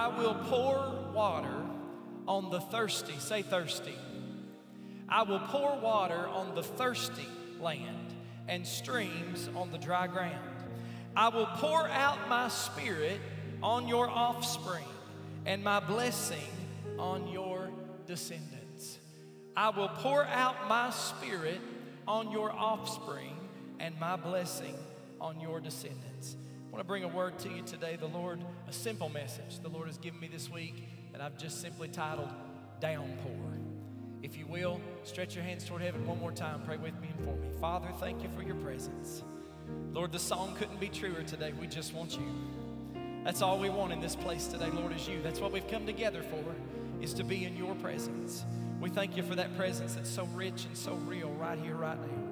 I will pour water on the thirsty. Say thirsty. I will pour water on the thirsty land and streams on the dry ground. I will pour out my spirit on your offspring and my blessing on your descendants. I will pour out my spirit on your offspring and my blessing on your descendants. I want to bring a word to you today. The Lord, a simple message the Lord has given me this week that I've just simply titled Downpour. If you will, stretch your hands toward heaven one more time. Pray with me and for me. Father, thank you for your presence. Lord, the song couldn't be truer today. We just want you. That's all we want in this place today, Lord, is you. That's what we've come together for, is to be in your presence. We thank you for that presence that's so rich and so real right here, right now.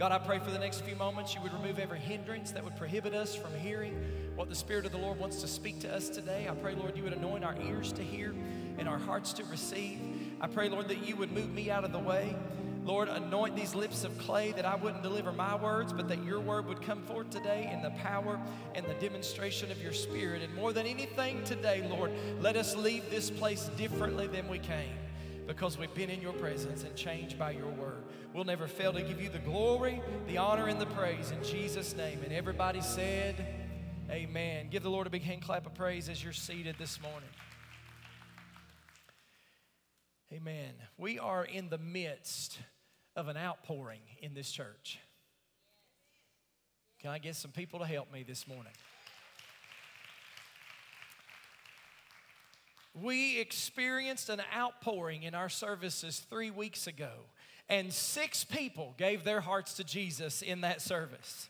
God, I pray for the next few moments you would remove every hindrance that would prohibit us from hearing what the Spirit of the Lord wants to speak to us today. I pray, Lord, you would anoint our ears to hear and our hearts to receive. I pray, Lord, that you would move me out of the way. Lord, anoint these lips of clay that I wouldn't deliver my words, but that your word would come forth today in the power and the demonstration of your spirit. And more than anything today, Lord, let us leave this place differently than we came because we've been in your presence and changed by your word. We'll never fail to give you the glory, the honor, and the praise in Jesus' name. And everybody said, Amen. Give the Lord a big hand clap of praise as you're seated this morning. Amen. We are in the midst of an outpouring in this church. Can I get some people to help me this morning? We experienced an outpouring in our services three weeks ago, and six people gave their hearts to Jesus in that service.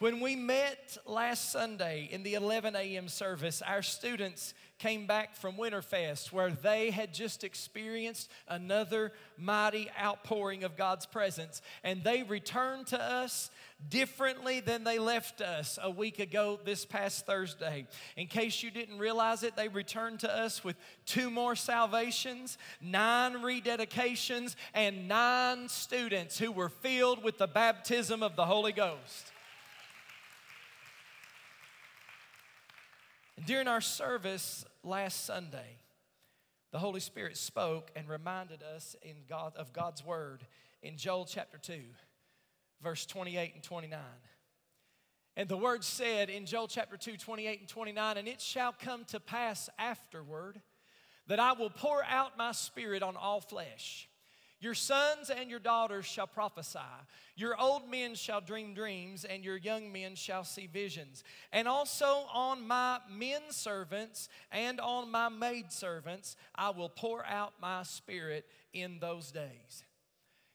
When we met last Sunday in the 11 a.m. service, our students came back from Winterfest where they had just experienced another mighty outpouring of God's presence. And they returned to us differently than they left us a week ago this past Thursday. In case you didn't realize it, they returned to us with two more salvations, nine rededications, and nine students who were filled with the baptism of the Holy Ghost. During our service last Sunday, the Holy Spirit spoke and reminded us in God, of God's word in Joel chapter 2, verse 28 and 29. And the word said in Joel chapter 2, 28 and 29, and it shall come to pass afterward that I will pour out my spirit on all flesh. Your sons and your daughters shall prophesy. Your old men shall dream dreams, and your young men shall see visions. And also on my men servants and on my maid servants I will pour out my spirit in those days.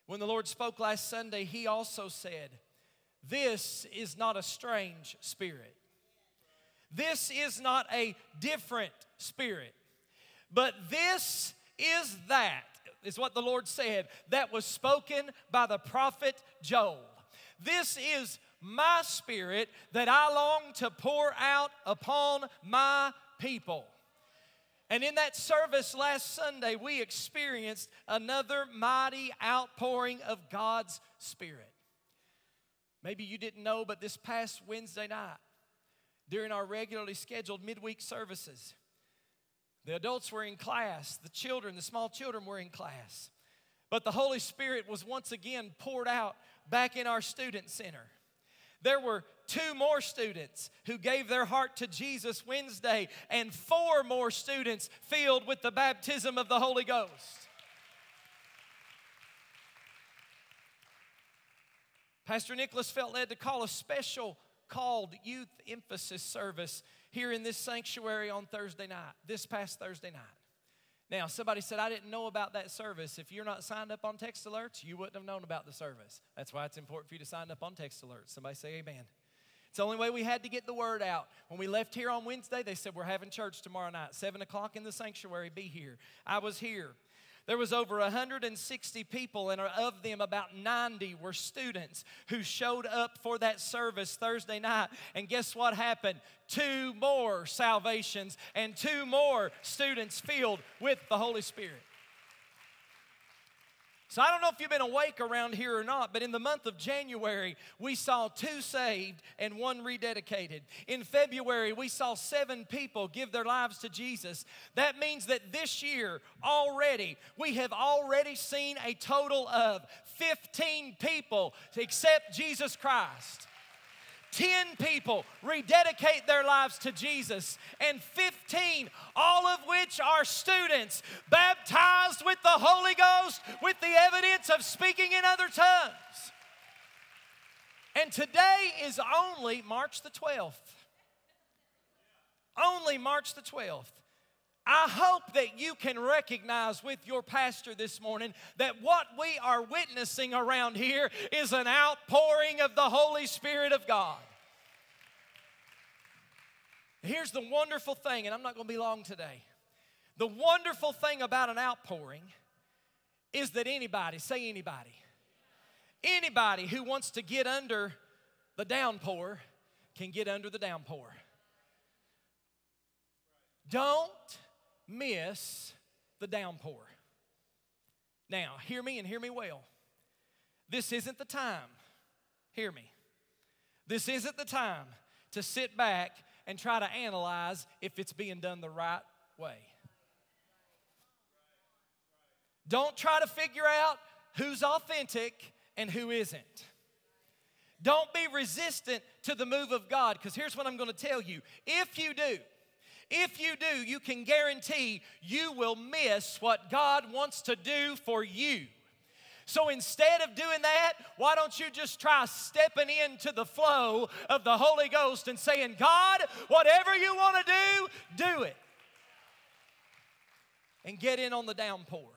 When the Lord spoke last Sunday, He also said, This is not a strange spirit. This is not a different spirit, but this is that is what the Lord said, that was spoken by the prophet Joel. This is my spirit that I long to pour out upon my people. And in that service last Sunday, we experienced another mighty outpouring of God's Spirit. Maybe you didn't know, but this past Wednesday night, during our regularly scheduled midweek services, the adults were in class, the children, the small children were in class. But the Holy Spirit was once again poured out back in our student center. There were two more students who gave their heart to Jesus Wednesday, and four more students filled with the baptism of the Holy Ghost. Pastor Nicholas felt led to call a special called youth emphasis service here in this sanctuary on Thursday night, this past Thursday night. Now, somebody said, I didn't know about that service. If you're not signed up on text alerts, you wouldn't have known about the service. That's why it's important for you to sign up on text alerts. Somebody say amen. It's the only way we had to get the word out. When we left here on Wednesday, they said, We're having church tomorrow night, 7 o'clock in the sanctuary, be here. I was here. There was over 160 people, and of them, about 90 were students who showed up for that service Thursday night. And guess what happened? Two more salvations and two more students filled with the Holy Spirit. So I don't know if you've been awake around here or not, but in the month of January, we saw two saved and one rededicated. In February, we saw seven people give their lives to Jesus. That means that this year already, we have already seen a total of 15 people accept Jesus Christ. 10 people rededicate their lives to Jesus, and 15, all of which are students, baptized with the Holy Ghost with the evidence of speaking in other tongues. And today is only March the 12th. Only March the 12th. I hope that you can recognize with your pastor this morning that what we are witnessing around here is an outpouring of the Holy Spirit of God. Here's the wonderful thing, and I'm not going to be long today. The wonderful thing about an outpouring is that anybody, say anybody, anybody who wants to get under the downpour can get under the downpour. Don't miss the downpour. Now, hear me and hear me well. This isn't the time, hear me. This isn't the time to sit back and try to analyze if it's being done the right way. Don't try to figure out who's authentic and who isn't. Don't be resistant to the move of God because here's what I'm going to tell you. If you do, if you do, you can guarantee you will miss what God wants to do for you. So instead of doing that, why don't you just try stepping into the flow of the Holy Ghost and saying, God, whatever you want to do, do it. And get in on the downpour.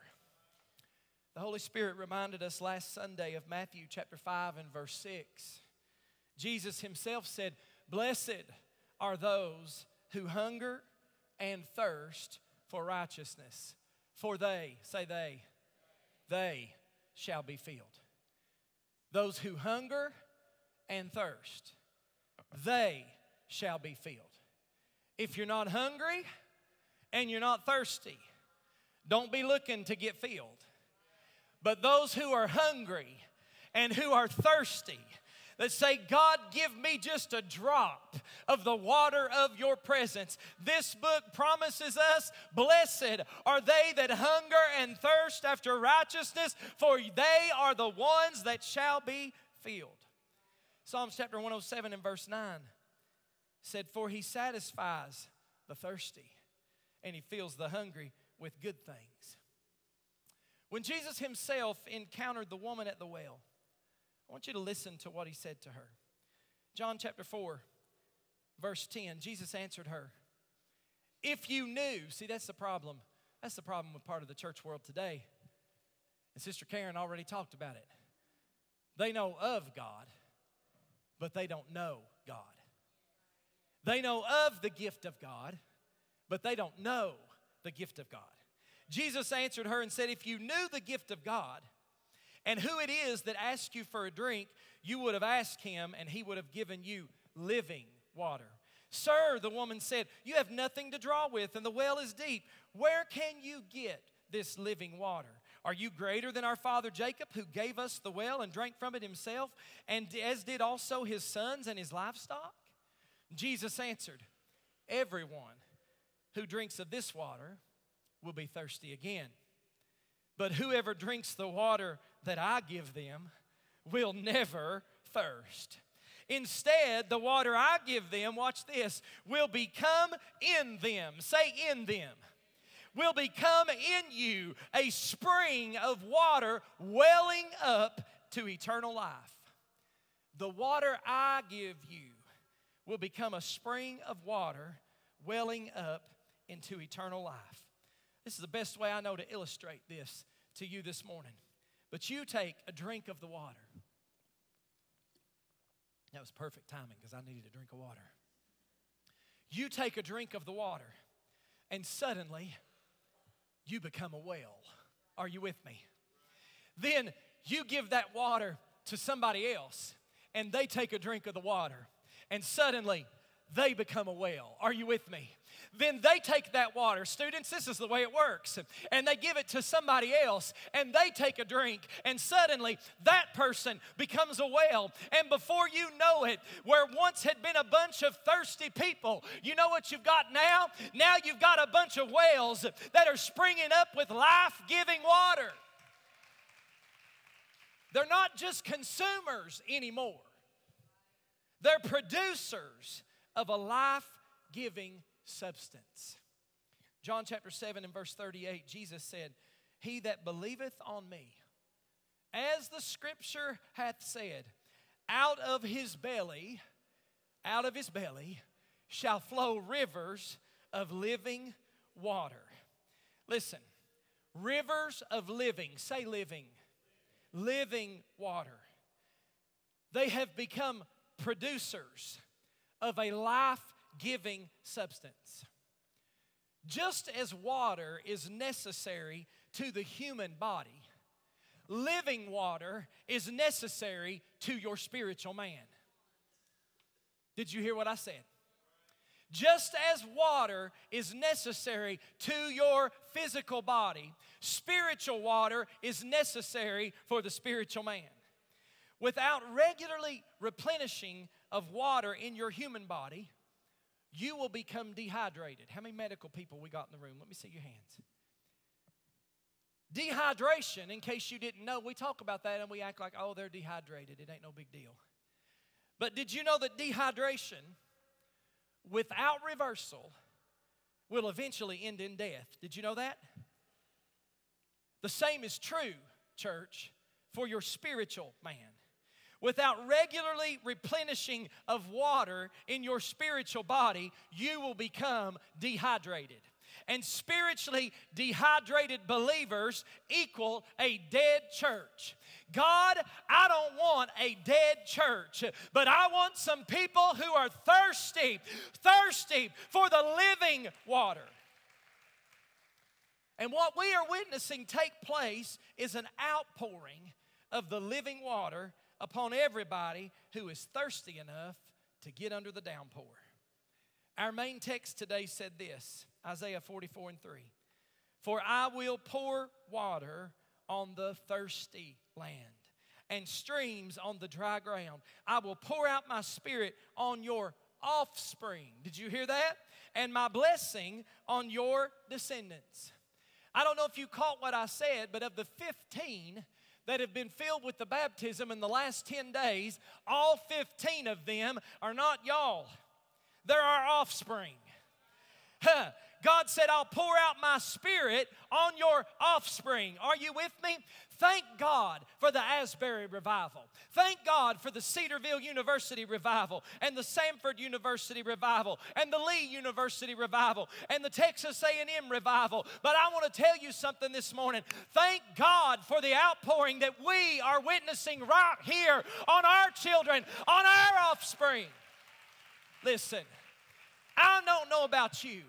The Holy Spirit reminded us last Sunday of Matthew chapter 5 and verse 6. Jesus himself said, Blessed are those who hunger and thirst for righteousness, for they, say they, they shall be filled. Those who hunger and thirst, they shall be filled. If you're not hungry and you're not thirsty, don't be looking to get filled. But those who are hungry and who are thirsty, that say, God, give me just a drop of the water of your presence. This book promises us, Blessed are they that hunger and thirst after righteousness, for they are the ones that shall be filled. Psalms chapter 107 and verse 9 said, For he satisfies the thirsty, and he fills the hungry with good things. When Jesus himself encountered the woman at the well, I want you to listen to what he said to her. John chapter 4, verse 10, Jesus answered her, If you knew, see, that's the problem. That's the problem with part of the church world today. And Sister Karen already talked about it. They know of God, but they don't know God. They know of the gift of God, but they don't know the gift of God. Jesus answered her and said, If you knew the gift of God, and who it is that asks you for a drink, you would have asked him, and he would have given you living water. Sir, the woman said, You have nothing to draw with, and the well is deep. Where can you get this living water? Are you greater than our father Jacob, who gave us the well and drank from it himself, and as did also his sons and his livestock? Jesus answered, Everyone who drinks of this water will be thirsty again. But whoever drinks the water that I give them will never thirst. Instead, the water I give them, watch this, will become in them. Say, in them. Will become in you a spring of water welling up to eternal life. The water I give you will become a spring of water welling up into eternal life. This is the best way I know to illustrate this to you this morning. But you take a drink of the water. That was perfect timing because I needed a drink of water. You take a drink of the water, and suddenly you become a well. Are you with me? Then you give that water to somebody else, and they take a drink of the water, and suddenly they become a well. Are you with me? Then they take that water, students, this is the way it works, and they give it to somebody else, and they take a drink, and suddenly that person becomes a well. And before you know it, where once had been a bunch of thirsty people, you know what you've got now? Now you've got a bunch of wells that are springing up with life giving water. They're not just consumers anymore, they're producers of a life giving substance. John chapter 7 and verse 38, Jesus said, He that believeth on me, as the scripture hath said, out of his belly, out of his belly shall flow rivers of living water. Listen, rivers of living, say living, living water. They have become producers of a life giving substance. Just as water is necessary to the human body, living water is necessary to your spiritual man. Did you hear what I said? Just as water is necessary to your physical body, spiritual water is necessary for the spiritual man. Without regularly replenishing of water in your human body, you will become dehydrated. How many medical people we got in the room? Let me see your hands. Dehydration, in case you didn't know, we talk about that and we act like, oh, they're dehydrated. It ain't no big deal. But did you know that dehydration, without reversal, will eventually end in death? Did you know that? The same is true, church, for your spiritual man without regularly replenishing of water in your spiritual body, you will become dehydrated. And spiritually dehydrated believers equal a dead church. God, I don't want a dead church, but I want some people who are thirsty, thirsty for the living water. And what we are witnessing take place is an outpouring of the living water upon everybody who is thirsty enough to get under the downpour. Our main text today said this Isaiah 44 and 3 For I will pour water on the thirsty land and streams on the dry ground. I will pour out my spirit on your offspring. Did you hear that? And my blessing on your descendants. I don't know if you caught what I said, but of the 15 that have been filled with the baptism in the last 10 days, all 15 of them are not y'all, they're our offspring. Huh. God said, I'll pour out my spirit on your offspring. Are you with me? Thank God for the Asbury revival. Thank God for the Cedarville University revival and the Samford University revival and the Lee University revival and the Texas A&M revival. But I want to tell you something this morning. Thank God for the outpouring that we are witnessing right here on our children, on our offspring. Listen, I don't know about you.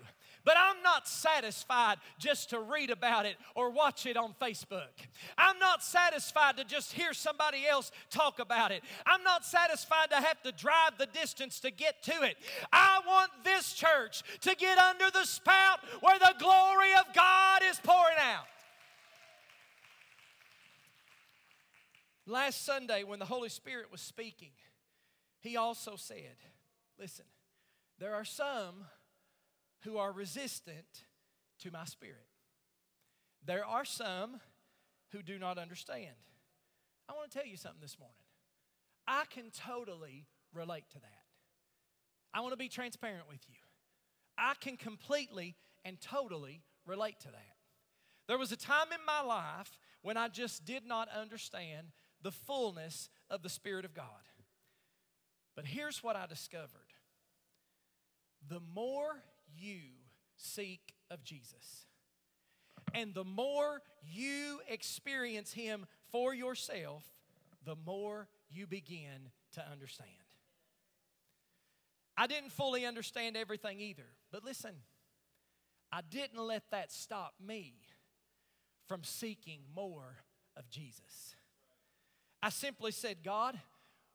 But I'm not satisfied just to read about it or watch it on Facebook. I'm not satisfied to just hear somebody else talk about it. I'm not satisfied to have to drive the distance to get to it. I want this church to get under the spout where the glory of God is pouring out. Last Sunday, when the Holy Spirit was speaking, He also said, Listen, there are some who are resistant to my spirit. There are some who do not understand. I want to tell you something this morning. I can totally relate to that. I want to be transparent with you. I can completely and totally relate to that. There was a time in my life when I just did not understand the fullness of the Spirit of God. But here's what I discovered the more you seek of Jesus. And the more you experience Him for yourself, the more you begin to understand. I didn't fully understand everything either, but listen, I didn't let that stop me from seeking more of Jesus. I simply said, God,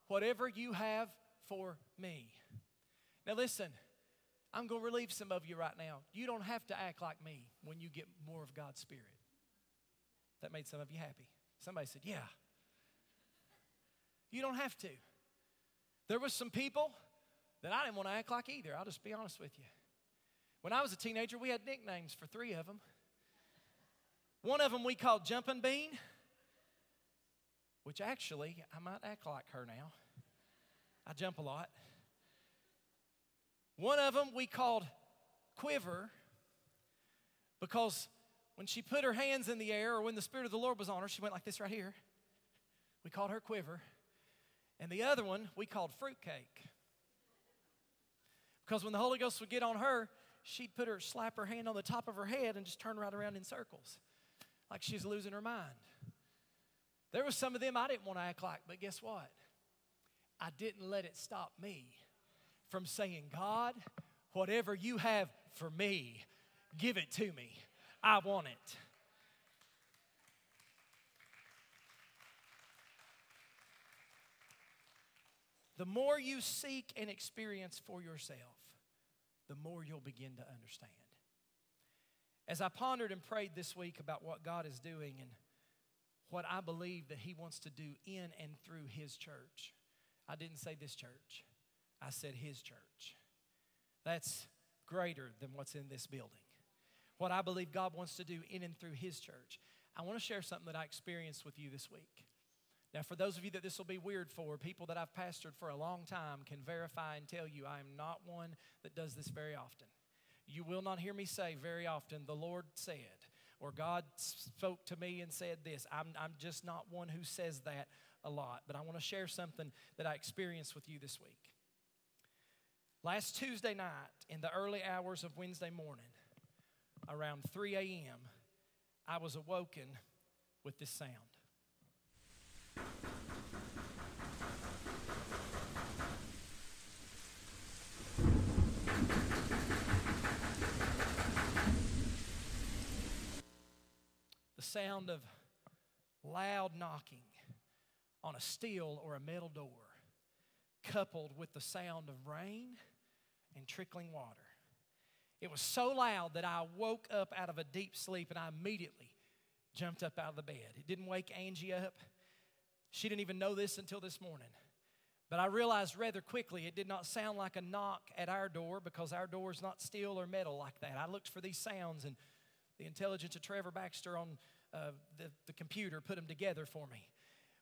whatever you have for me. Now, listen, I'm going to relieve some of you right now. You don't have to act like me when you get more of God's Spirit. That made some of you happy. Somebody said, Yeah. You don't have to. There was some people that I didn't want to act like either. I'll just be honest with you. When I was a teenager, we had nicknames for three of them. One of them we called Jumping Bean, which actually I might act like her now. I jump a lot. One of them we called Quiver because when she put her hands in the air or when the Spirit of the Lord was on her, she went like this right here. We called her Quiver. And the other one we called Fruitcake. Because when the Holy Ghost would get on her, she'd put her, slap her hand on the top of her head and just turn right around in circles like she's losing her mind. There was some of them I didn't want to act like, but guess what? I didn't let it stop me from saying, God, whatever you have for me, give it to me. I want it. The more you seek and experience for yourself, the more you'll begin to understand. As I pondered and prayed this week about what God is doing and what I believe that He wants to do in and through His church, I didn't say this church, I said His church. That's greater than what's in this building. What I believe God wants to do in and through His church. I want to share something that I experienced with you this week. Now, for those of you that this will be weird for, people that I've pastored for a long time can verify and tell you I am not one that does this very often. You will not hear me say very often, the Lord said, or God spoke to me and said this. I'm, I'm just not one who says that a lot, but I want to share something that I experienced with you this week. Last Tuesday night, in the early hours of Wednesday morning, around 3 a.m., I was awoken with this sound. the sound of loud knocking on a steel or a metal door, coupled with the sound of rain and trickling water. It was so loud that I woke up out of a deep sleep and I immediately jumped up out of the bed. It didn't wake Angie up. She didn't even know this until this morning. But I realized rather quickly it did not sound like a knock at our door because our door is not steel or metal like that. I looked for these sounds and the intelligence of Trevor Baxter on uh, the, the computer put them together for me.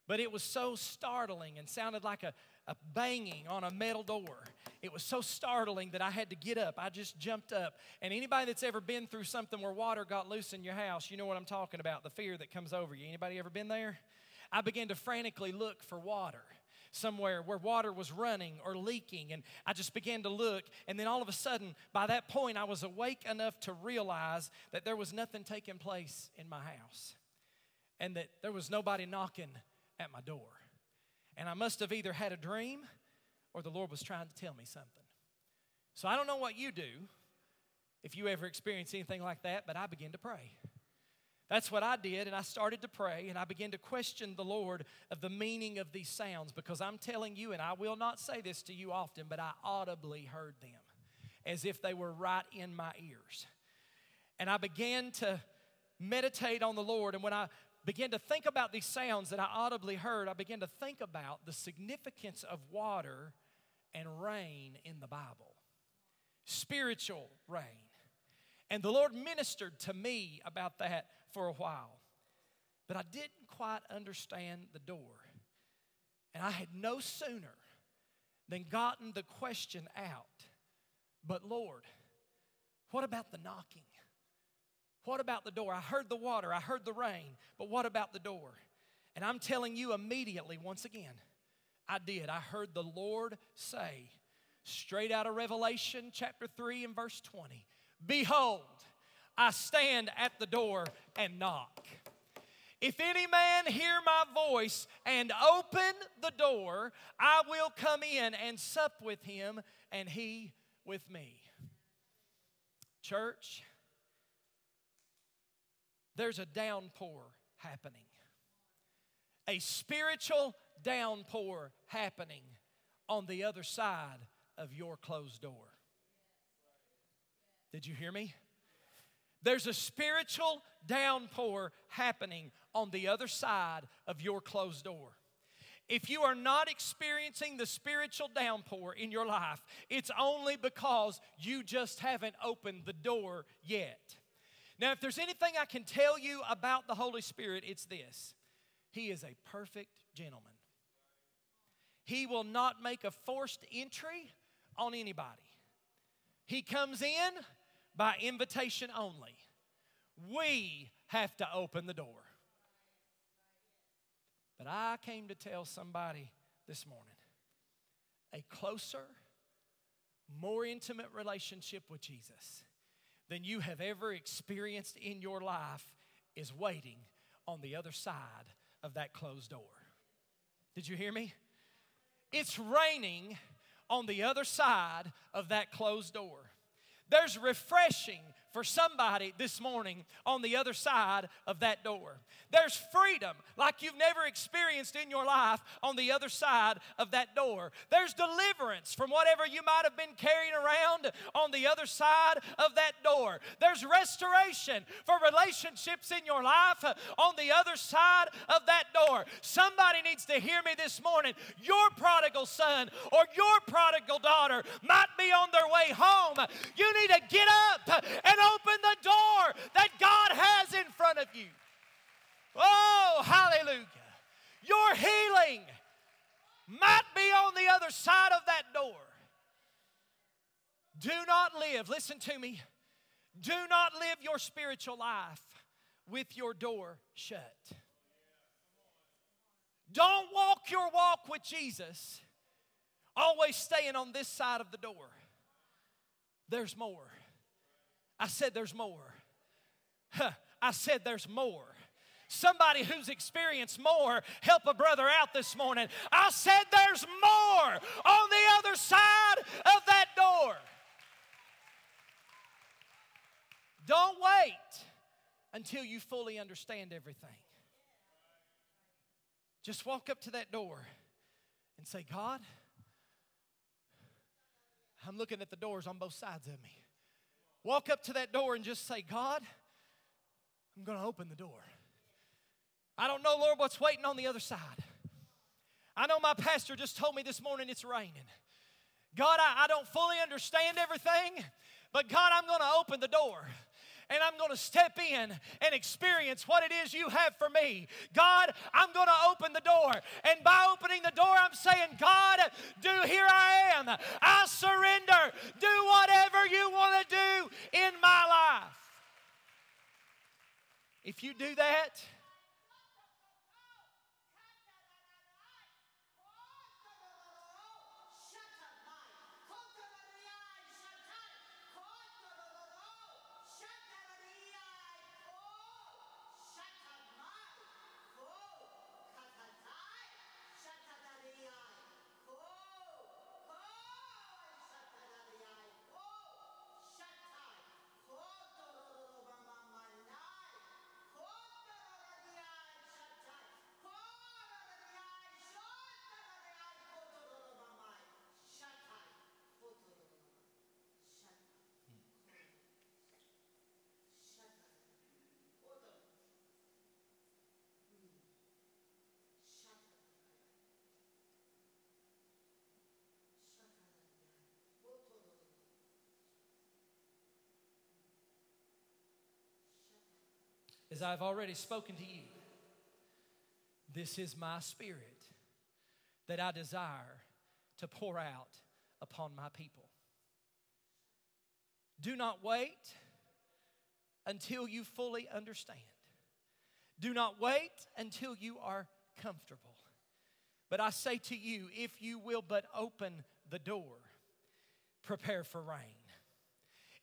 But it was so startling and sounded like a, a banging on a metal door. It was so startling that I had to get up. I just jumped up. And anybody that's ever been through something where water got loose in your house, you know what I'm talking about, the fear that comes over you. Anybody ever been there? I began to frantically look for water somewhere where water was running or leaking. And I just began to look. And then all of a sudden, by that point, I was awake enough to realize that there was nothing taking place in my house and that there was nobody knocking at my door. And I must have either had a dream or the Lord was trying to tell me something. So I don't know what you do if you ever experience anything like that, but I begin to pray. That's what I did, and I started to pray, and I began to question the Lord of the meaning of these sounds because I'm telling you, and I will not say this to you often, but I audibly heard them as if they were right in my ears. And I began to meditate on the Lord, and when I began to think about these sounds that I audibly heard, I began to think about the significance of water and rain in the Bible spiritual rain. And the Lord ministered to me about that for a while. But I didn't quite understand the door. And I had no sooner than gotten the question out. But Lord, what about the knocking? What about the door? I heard the water, I heard the rain, but what about the door? And I'm telling you immediately, once again, I did. I heard the Lord say, straight out of Revelation chapter 3 and verse 20, Behold, I stand at the door and knock. If any man hear my voice and open the door, I will come in and sup with him and he with me. Church, there's a downpour happening, a spiritual downpour happening on the other side of your closed door. Did you hear me? There's a spiritual downpour happening on the other side of your closed door. If you are not experiencing the spiritual downpour in your life, it's only because you just haven't opened the door yet. Now, if there's anything I can tell you about the Holy Spirit, it's this He is a perfect gentleman. He will not make a forced entry on anybody. He comes in by invitation only. We have to open the door. But I came to tell somebody this morning a closer, more intimate relationship with Jesus than you have ever experienced in your life is waiting on the other side of that closed door. Did you hear me? It's raining on the other side of that closed door. There's refreshing for somebody this morning on the other side of that door. There's freedom like you've never experienced in your life on the other side of that door. There's deliverance from whatever you might have been carrying around on the other side of that door. There's restoration for relationships in your life on the other side of that door. Somebody needs to hear me this morning. Your prodigal son or your prodigal daughter might be on their way home. You need to get up and open the door that God has in front of you. Oh, hallelujah. Your healing might be on the other side of that door. Do not live, listen to me, do not live your spiritual life with your door shut. Don't walk your walk with Jesus always staying on this side of the door. There's more. I said, There's more. Huh, I said, There's more. Somebody who's experienced more, help a brother out this morning. I said, There's more on the other side of that door. Don't wait until you fully understand everything. Just walk up to that door and say, God, I'm looking at the doors on both sides of me. Walk up to that door and just say, God, I'm going to open the door. I don't know, Lord, what's waiting on the other side. I know my pastor just told me this morning it's raining. God, I, I don't fully understand everything, but God, I'm going to open the door and I'm going to step in and experience what it is you have for me. God, I'm going to open the door. And by opening the door, I'm saying, God, do here I am. I surrender. Do whatever you want to do in my life. If you do that, as I've already spoken to you, this is my spirit that I desire to pour out upon my people. Do not wait until you fully understand. Do not wait until you are comfortable. But I say to you, if you will but open the door, prepare for rain.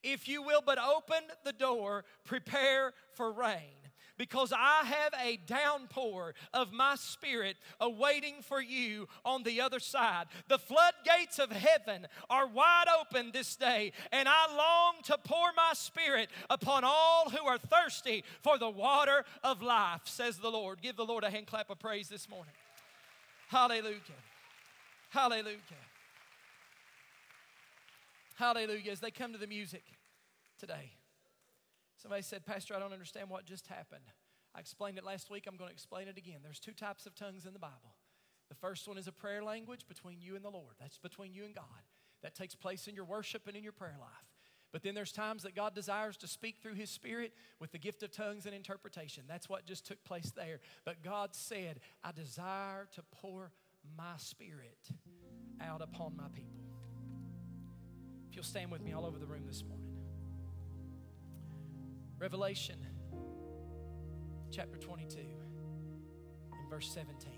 If you will but open the door, prepare for rain because I have a downpour of my spirit awaiting for you on the other side. The floodgates of heaven are wide open this day, and I long to pour my spirit upon all who are thirsty for the water of life, says the Lord. Give the Lord a hand clap of praise this morning. Hallelujah. Hallelujah. Hallelujah. As they come to the music today. Somebody said, Pastor, I don't understand what just happened. I explained it last week. I'm going to explain it again. There's two types of tongues in the Bible. The first one is a prayer language between you and the Lord. That's between you and God. That takes place in your worship and in your prayer life. But then there's times that God desires to speak through His Spirit with the gift of tongues and interpretation. That's what just took place there. But God said, I desire to pour my Spirit out upon my people. If you'll stand with me all over the room this morning. Revelation chapter 22 in verse 17.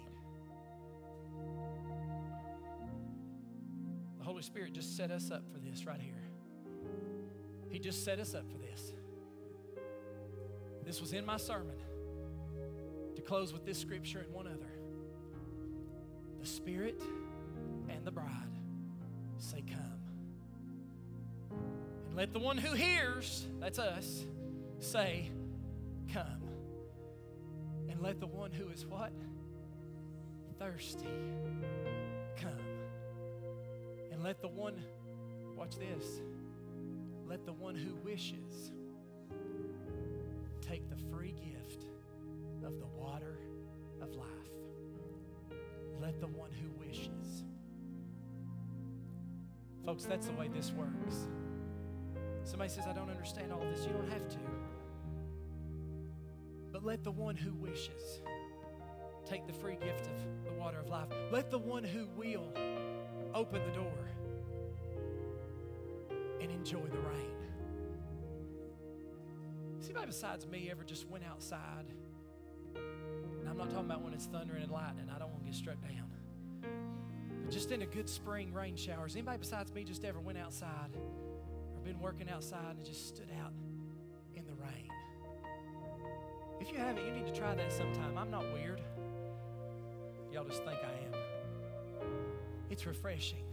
The Holy Spirit just set us up for this right here. He just set us up for this. This was in my sermon to close with this scripture and one other. The Spirit and the bride say, Come. And let the one who hears, that's us, say, Come. And let the one who is what? Thirsty come. And let the one, watch this, let the one who wishes take the free gift of the water of life. Let the one who wishes. Folks, that's the way this works. Somebody says, I don't understand all this. You don't have to. Let the one who wishes take the free gift of the water of life. Let the one who will open the door and enjoy the rain. Has anybody besides me ever just went outside? And I'm not talking about when it's thundering and lightning. I don't want to get struck down. But just in a good spring rain showers. Anybody besides me just ever went outside or been working outside and just stood out If you haven't, you need to try that sometime. I'm not weird. Y'all just think I am. It's refreshing.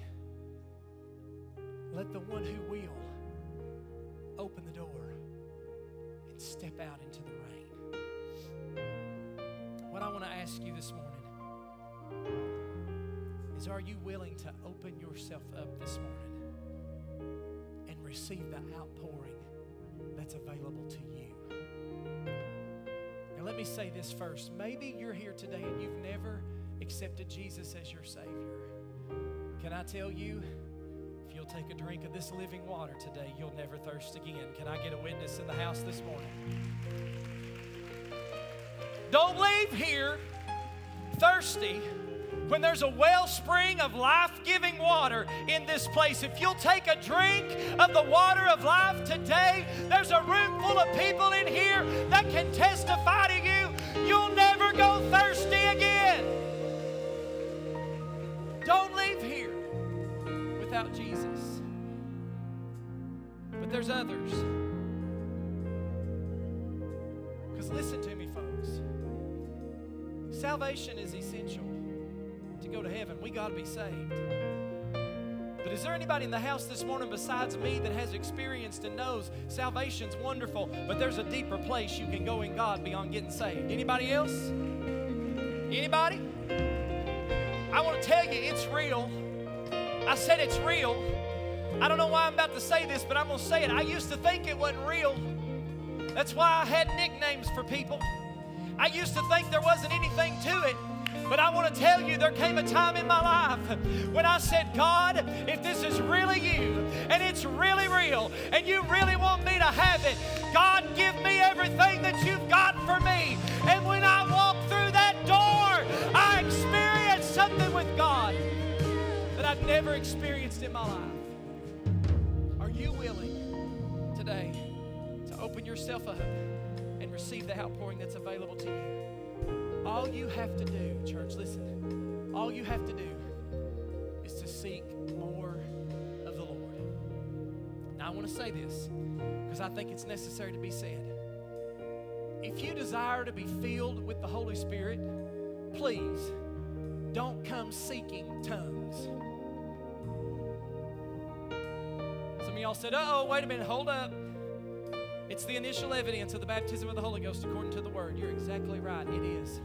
Let the one who will open the door and step out into the rain. What I want to ask you this morning is are you willing to open yourself up this morning and receive the outpouring that's available to you? Let me say this first. Maybe you're here today and you've never accepted Jesus as your Savior. Can I tell you? If you'll take a drink of this living water today, you'll never thirst again. Can I get a witness in the house this morning? Don't leave here thirsty when there's a wellspring of life giving water in this place. If you'll take a drink of the water of life today, there's a room full of people in here that can testify Salvation is essential to go to heaven. We got to be saved. But is there anybody in the house this morning besides me that has experienced and knows salvation's wonderful, but there's a deeper place you can go in God beyond getting saved? Anybody else? Anybody? I want to tell you it's real. I said it's real. I don't know why I'm about to say this, but I'm going to say it. I used to think it wasn't real. That's why I had nicknames for people. I used to think there wasn't anything to it. But I want to tell you, there came a time in my life when I said, God, if this is really you and it's really real and you really want me to have it, God, give me everything that you've got for me. And when I walk through that door, I experience something with God that I've never experienced in my life. Are you willing today to open yourself up receive the outpouring that's available to you? All you have to do, church, listen, all you have to do is to seek more of the Lord. Now, I want to say this because I think it's necessary to be said. If you desire to be filled with the Holy Spirit, please don't come seeking tongues. Some of y'all said, oh, wait a minute, hold up. It's the initial evidence of the baptism of the Holy Ghost according to the Word. You're exactly right, it is.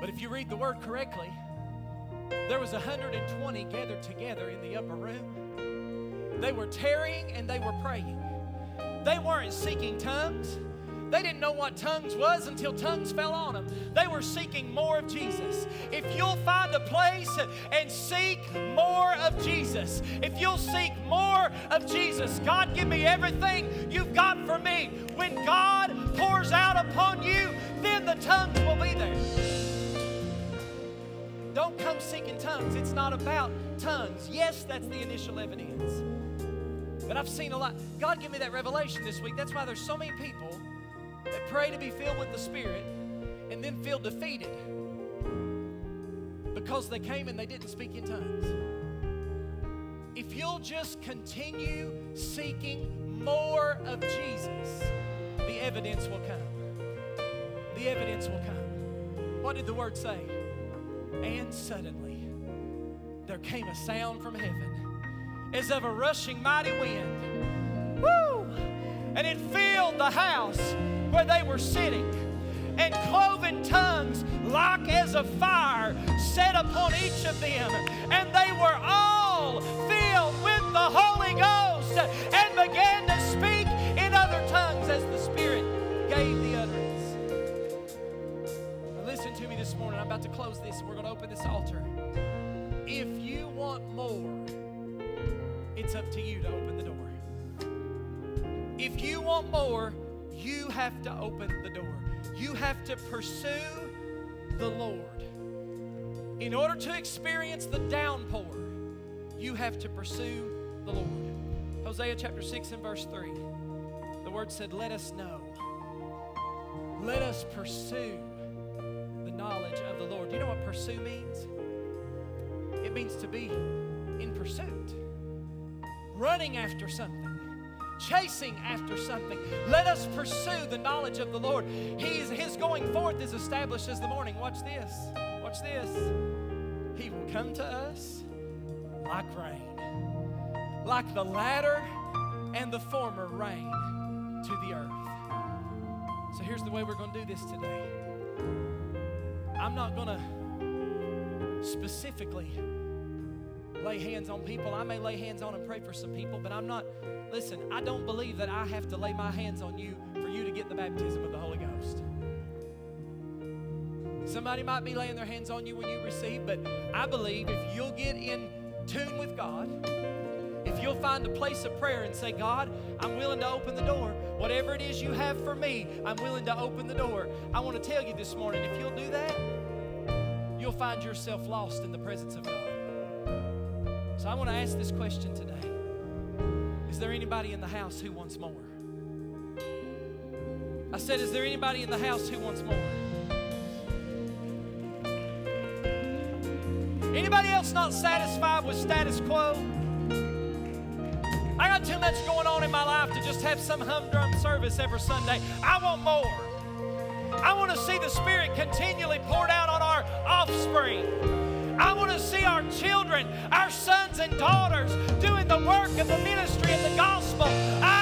But if you read the Word correctly, there was 120 gathered together in the upper room. They were tarrying and they were praying. They weren't seeking tongues. They didn't know what tongues was until tongues fell on them. They were seeking more of Jesus. If you'll find a place and seek more of Jesus, if you'll seek more of Jesus, God, give me everything you've got for me. When God pours out upon you, then the tongues will be there. Don't come seeking tongues. It's not about tongues. Yes, that's the initial evidence. But I've seen a lot. God, give me that revelation this week. That's why there's so many people that pray to be filled with the Spirit and then feel defeated because they came and they didn't speak in tongues. If you'll just continue seeking more of Jesus, the evidence will come. The evidence will come. What did the word say? And suddenly there came a sound from heaven as of a rushing mighty wind. Woo! And it filled the house where they were sitting, and cloven tongues, like as a fire, set upon each of them. And they were all filled with the Holy Ghost and began to speak in other tongues as the Spirit gave the utterance. Listen to me this morning. I'm about to close this, and we're going to open this altar. If you want more, it's up to you to open the door. If you want more, you have to open the door. You have to pursue the Lord. In order to experience the downpour, you have to pursue the Lord. Hosea chapter 6 and verse 3. The word said, Let us know. Let us pursue the knowledge of the Lord. Do you know what pursue means? It means to be in pursuit, running after something chasing after something. Let us pursue the knowledge of the Lord. He's, his going forth is established as the morning. Watch this. Watch this. He will come to us like rain, like the latter and the former rain to the earth. So here's the way we're going to do this today. I'm not going to specifically lay hands on people. I may lay hands on and pray for some people, but I'm not Listen, I don't believe that I have to lay my hands on you for you to get the baptism of the Holy Ghost. Somebody might be laying their hands on you when you receive, but I believe if you'll get in tune with God, if you'll find a place of prayer and say, God, I'm willing to open the door. Whatever it is you have for me, I'm willing to open the door. I want to tell you this morning if you'll do that, you'll find yourself lost in the presence of God. So I want to ask this question today there anybody in the house who wants more? I said, Is there anybody in the house who wants more? Anybody else not satisfied with status quo? I got too much going on in my life to just have some humdrum service every Sunday. I want more. I want to see the Spirit continually poured out on our offspring. I want to see our children, our sons and daughters doing the work of the ministry of the gospel. I